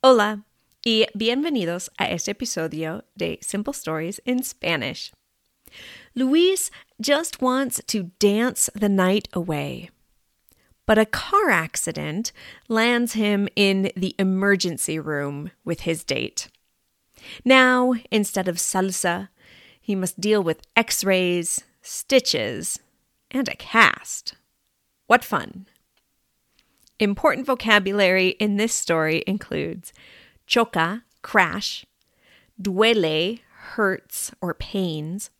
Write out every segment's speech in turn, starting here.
Hola y bienvenidos a este episodio de Simple Stories in Spanish. Luis just wants to dance the night away. But a car accident lands him in the emergency room with his date. Now, instead of salsa, he must deal with x rays, stitches, and a cast. What fun! Important vocabulary in this story includes choca, crash, duele, hurts or pains,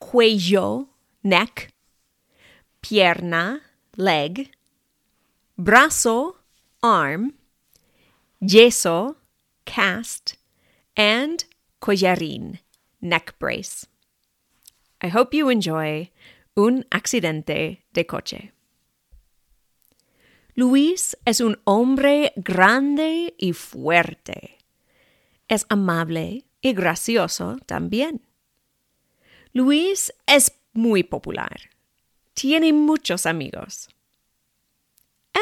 cuello, neck, pierna, leg, brazo, arm, yeso, cast, and collarín, neck brace. I hope you enjoy Un accidente de coche. Luis es un hombre grande y fuerte. Es amable y gracioso también. Luis es muy popular. Tiene muchos amigos.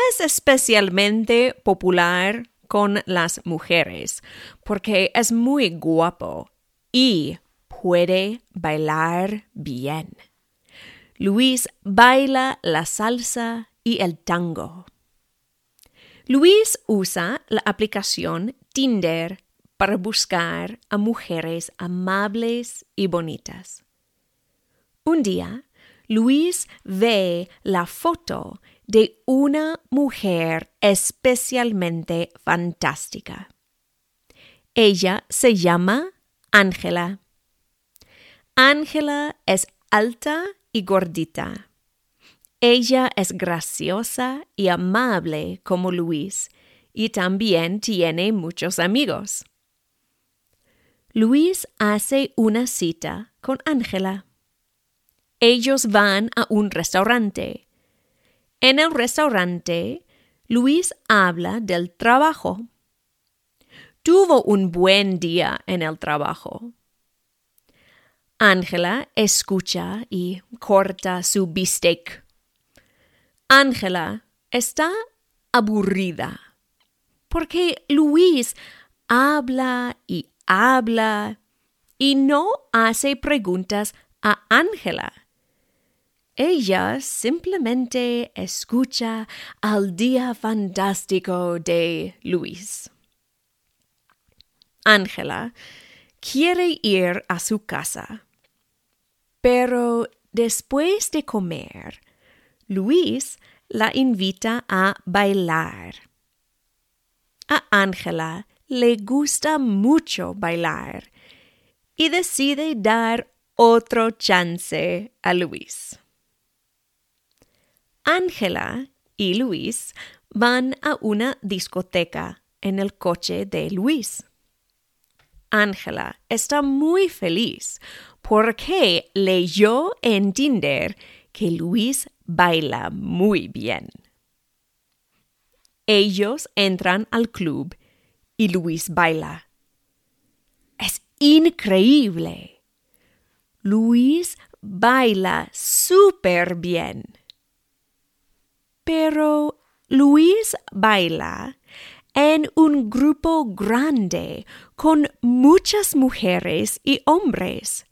Es especialmente popular con las mujeres porque es muy guapo y puede bailar bien. Luis baila la salsa y el tango. Luis usa la aplicación Tinder para buscar a mujeres amables y bonitas. Un día, Luis ve la foto de una mujer especialmente fantástica. Ella se llama Ángela. Ángela es alta y gordita. Ella es graciosa y amable como Luis, y también tiene muchos amigos. Luis hace una cita con Ángela. Ellos van a un restaurante. En el restaurante, Luis habla del trabajo. Tuvo un buen día en el trabajo. Ángela escucha y corta su bistec. Ángela está aburrida porque Luis habla y habla y no hace preguntas a Ángela. Ella simplemente escucha al día fantástico de Luis. Ángela quiere ir a su casa. Pero después de comer, Luis la invita a bailar. A Ángela le gusta mucho bailar y decide dar otro chance a Luis. Ángela y Luis van a una discoteca en el coche de Luis. Ángela está muy feliz porque leyó en Tinder que Luis baila muy bien. Ellos entran al club y Luis baila. Es increíble. Luis baila súper bien. Pero Luis baila en un grupo grande con muchas mujeres y hombres.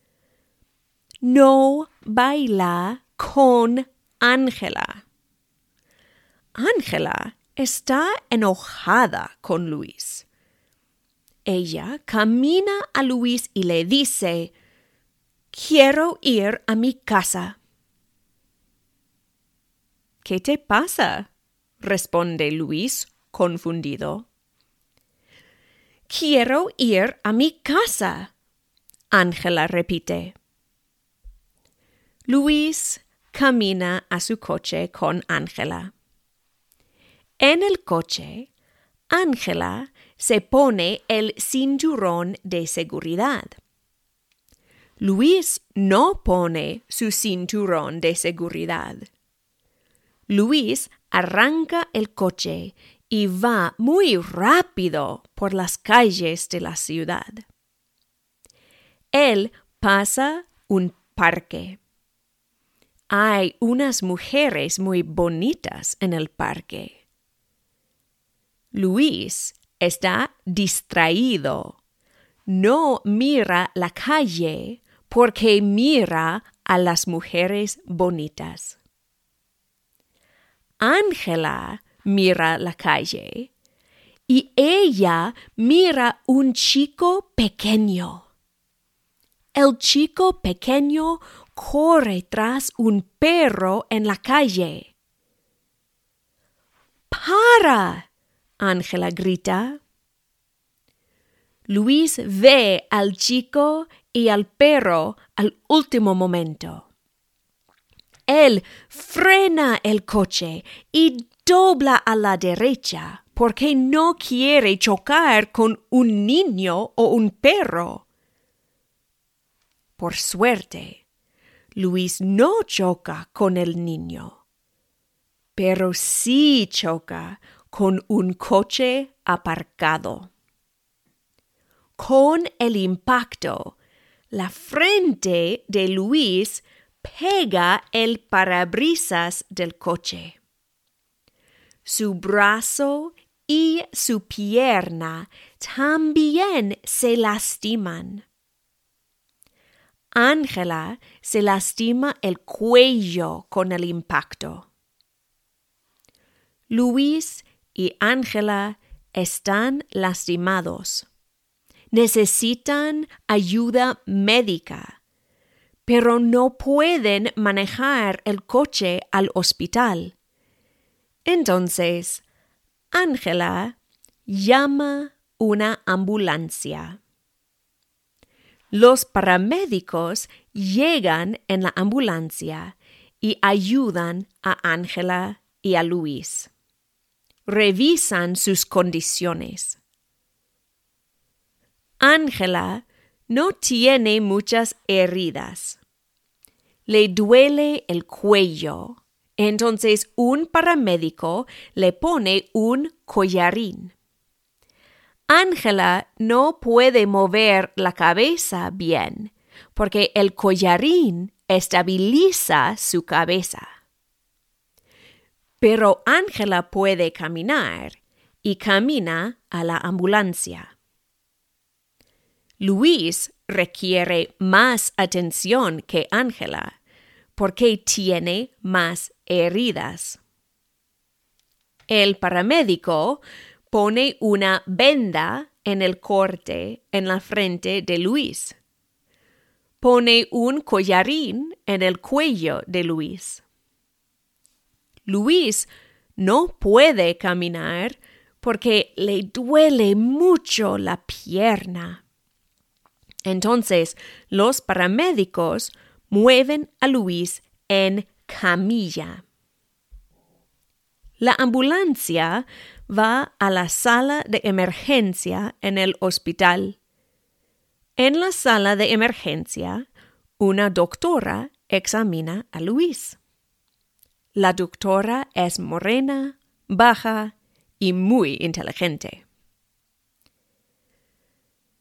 No baila con Ángela. Ángela está enojada con Luis. Ella camina a Luis y le dice, Quiero ir a mi casa. ¿Qué te pasa? responde Luis confundido. Quiero ir a mi casa. Ángela repite. Luis camina a su coche con Ángela. En el coche, Ángela se pone el cinturón de seguridad. Luis no pone su cinturón de seguridad. Luis arranca el coche y va muy rápido por las calles de la ciudad. Él pasa un parque. Hay unas mujeres muy bonitas en el parque. Luis está distraído. No mira la calle porque mira a las mujeres bonitas. Ángela mira la calle y ella mira un chico pequeño. El chico pequeño corre tras un perro en la calle. ¡Para! Ángela grita. Luis ve al chico y al perro al último momento. Él frena el coche y dobla a la derecha porque no quiere chocar con un niño o un perro. Por suerte, Luis no choca con el niño, pero sí choca con un coche aparcado. Con el impacto, la frente de Luis pega el parabrisas del coche. Su brazo y su pierna también se lastiman. Ángela se lastima el cuello con el impacto. Luis y Ángela están lastimados. Necesitan ayuda médica, pero no pueden manejar el coche al hospital. Entonces, Ángela llama una ambulancia. Los paramédicos llegan en la ambulancia y ayudan a Ángela y a Luis revisan sus condiciones. Ángela no tiene muchas heridas. Le duele el cuello. Entonces un paramédico le pone un collarín. Ángela no puede mover la cabeza bien porque el collarín estabiliza su cabeza. Pero Ángela puede caminar y camina a la ambulancia. Luis requiere más atención que Ángela porque tiene más heridas. El paramédico pone una venda en el corte en la frente de Luis. Pone un collarín en el cuello de Luis. Luis no puede caminar porque le duele mucho la pierna. Entonces los paramédicos mueven a Luis en camilla. La ambulancia va a la sala de emergencia en el hospital. En la sala de emergencia, una doctora examina a Luis. La doctora es morena, baja y muy inteligente.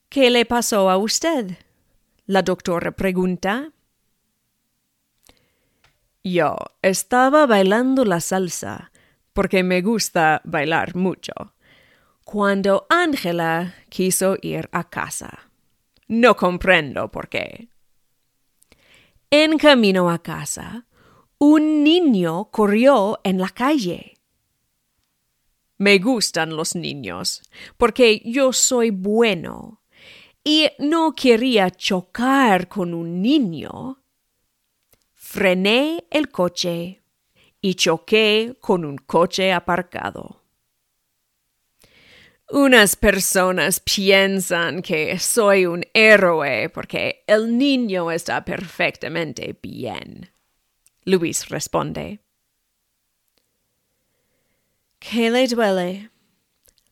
¿Qué le pasó a usted? La doctora pregunta. Yo estaba bailando la salsa, porque me gusta bailar mucho, cuando Ángela quiso ir a casa. No comprendo por qué. En camino a casa, un niño corrió en la calle. Me gustan los niños, porque yo soy bueno, y no quería chocar con un niño. Frené el coche y choqué con un coche aparcado. Unas personas piensan que soy un héroe porque el niño está perfectamente bien. Luis responde. ¿Qué le duele?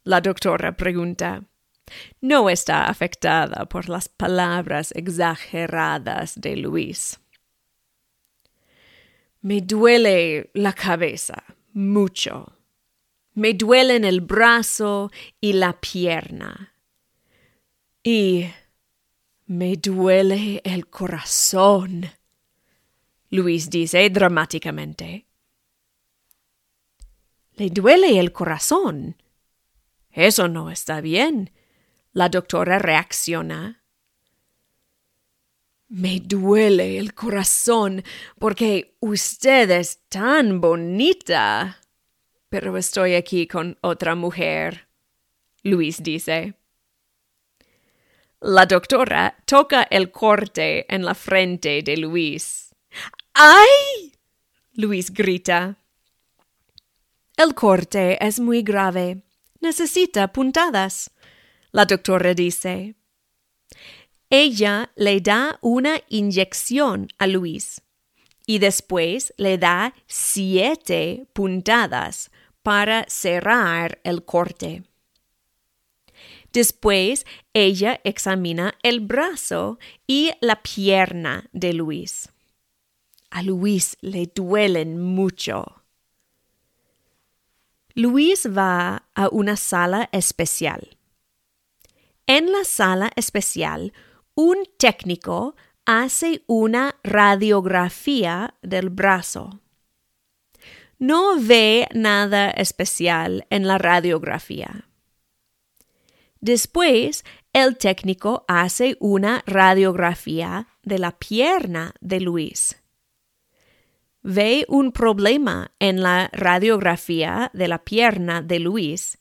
La doctora pregunta. No está afectada por las palabras exageradas de Luis. Me duele la cabeza mucho. Me duelen el brazo y la pierna. Y me duele el corazón. Luis dice dramáticamente. ¿Le duele el corazón? Eso no está bien. La doctora reacciona. Me duele el corazón porque usted es tan bonita. Pero estoy aquí con otra mujer, Luis dice. La doctora toca el corte en la frente de Luis. ¡Ay! Luis grita. El corte es muy grave. Necesita puntadas. La doctora dice. Ella le da una inyección a Luis y después le da siete puntadas para cerrar el corte. Después ella examina el brazo y la pierna de Luis. A Luis le duelen mucho. Luis va a una sala especial. En la sala especial, un técnico hace una radiografía del brazo. No ve nada especial en la radiografía. Después, el técnico hace una radiografía de la pierna de Luis. Ve un problema en la radiografía de la pierna de Luis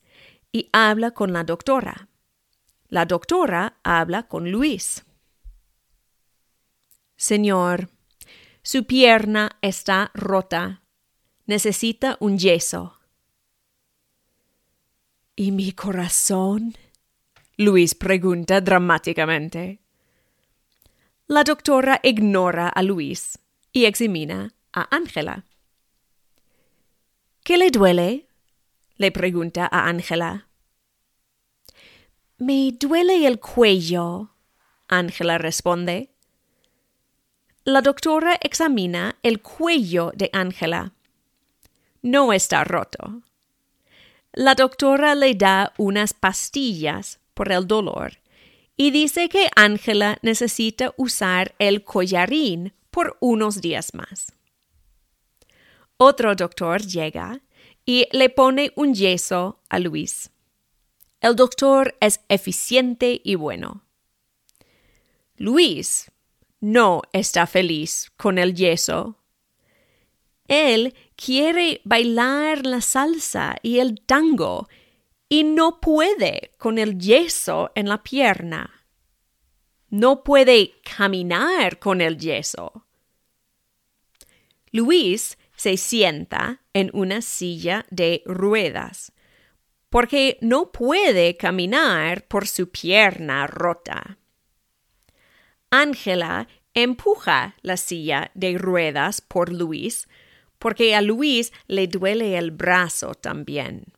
y habla con la doctora. La doctora habla con Luis. Señor, su pierna está rota. Necesita un yeso. ¿Y mi corazón? Luis pregunta dramáticamente. La doctora ignora a Luis y examina a Ángela. ¿Qué le duele? le pregunta a Ángela. Me duele el cuello, Ángela responde. La doctora examina el cuello de Ángela. No está roto. La doctora le da unas pastillas por el dolor y dice que Ángela necesita usar el collarín por unos días más. Otro doctor llega y le pone un yeso a Luis. El doctor es eficiente y bueno. Luis no está feliz con el yeso. Él quiere bailar la salsa y el tango y no puede con el yeso en la pierna. No puede caminar con el yeso. Luis se sienta en una silla de ruedas porque no puede caminar por su pierna rota. Ángela empuja la silla de ruedas por Luis, porque a Luis le duele el brazo también.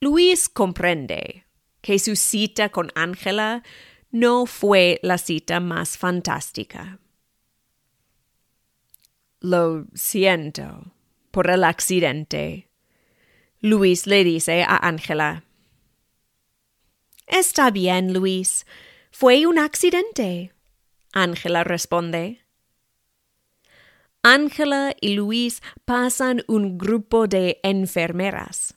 Luis comprende que su cita con Ángela no fue la cita más fantástica. Lo siento por el accidente. Luis le dice a Ángela. Está bien, Luis. Fue un accidente. Ángela responde. Ángela y Luis pasan un grupo de enfermeras.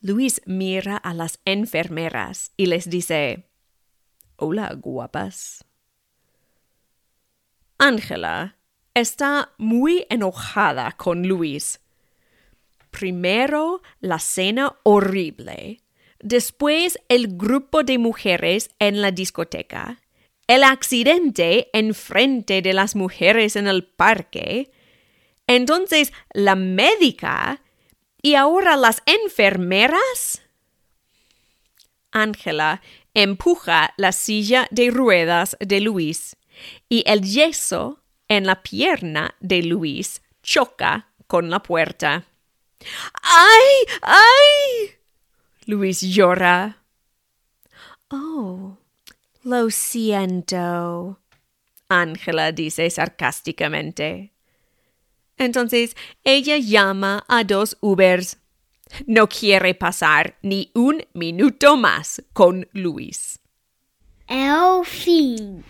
Luis mira a las enfermeras y les dice, Hola, guapas. Ángela está muy enojada con Luis. Primero la cena horrible Después el grupo de mujeres en la discoteca, el accidente en frente de las mujeres en el parque, entonces la médica y ahora las enfermeras. Ángela empuja la silla de ruedas de Luis y el yeso en la pierna de Luis choca con la puerta. ¡Ay! ¡Ay! Luis llora. Oh, lo siento. Ángela dice sarcásticamente. Entonces ella llama a dos Ubers. No quiere pasar ni un minuto más con Luis. El fin.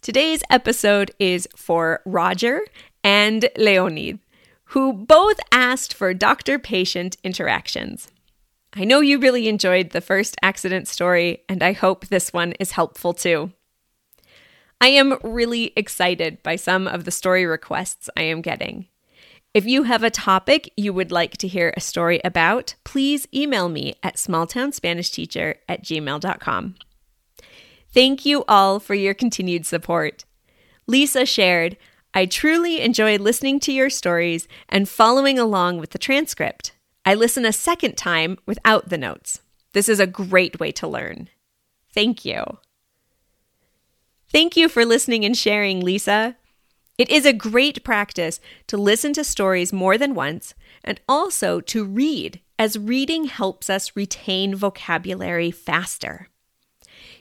Today's episode is for Roger and Leonid who both asked for doctor patient interactions. I know you really enjoyed the first accident story, and I hope this one is helpful too. I am really excited by some of the story requests I am getting. If you have a topic you would like to hear a story about, please email me at smalltownspanishteacher at gmail.com. Thank you all for your continued support. Lisa shared, I truly enjoy listening to your stories and following along with the transcript. I listen a second time without the notes. This is a great way to learn. Thank you. Thank you for listening and sharing, Lisa. It is a great practice to listen to stories more than once and also to read, as reading helps us retain vocabulary faster.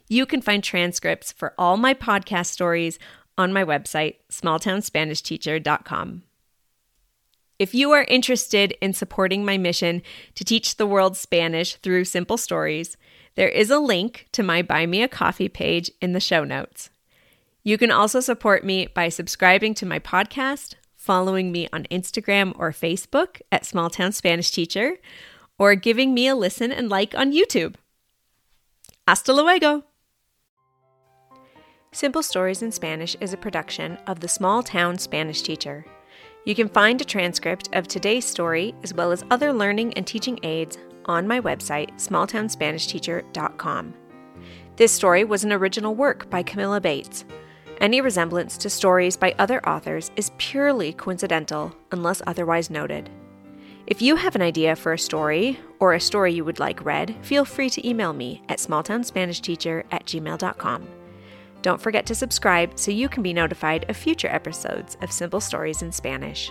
You can find transcripts for all my podcast stories on my website, smalltownspanishteacher.com. If you are interested in supporting my mission to teach the world Spanish through simple stories, there is a link to my Buy Me a Coffee page in the show notes. You can also support me by subscribing to my podcast, following me on Instagram or Facebook at Smalltown Spanish Teacher, or giving me a listen and like on YouTube. Hasta luego! Simple Stories in Spanish is a production of the Small Town Spanish Teacher. You can find a transcript of today's story as well as other learning and teaching aids on my website, smalltownspanishteacher.com. This story was an original work by Camilla Bates. Any resemblance to stories by other authors is purely coincidental unless otherwise noted. If you have an idea for a story or a story you would like read, feel free to email me at smalltownspanishteacher at gmail.com. Don't forget to subscribe so you can be notified of future episodes of Simple Stories in Spanish.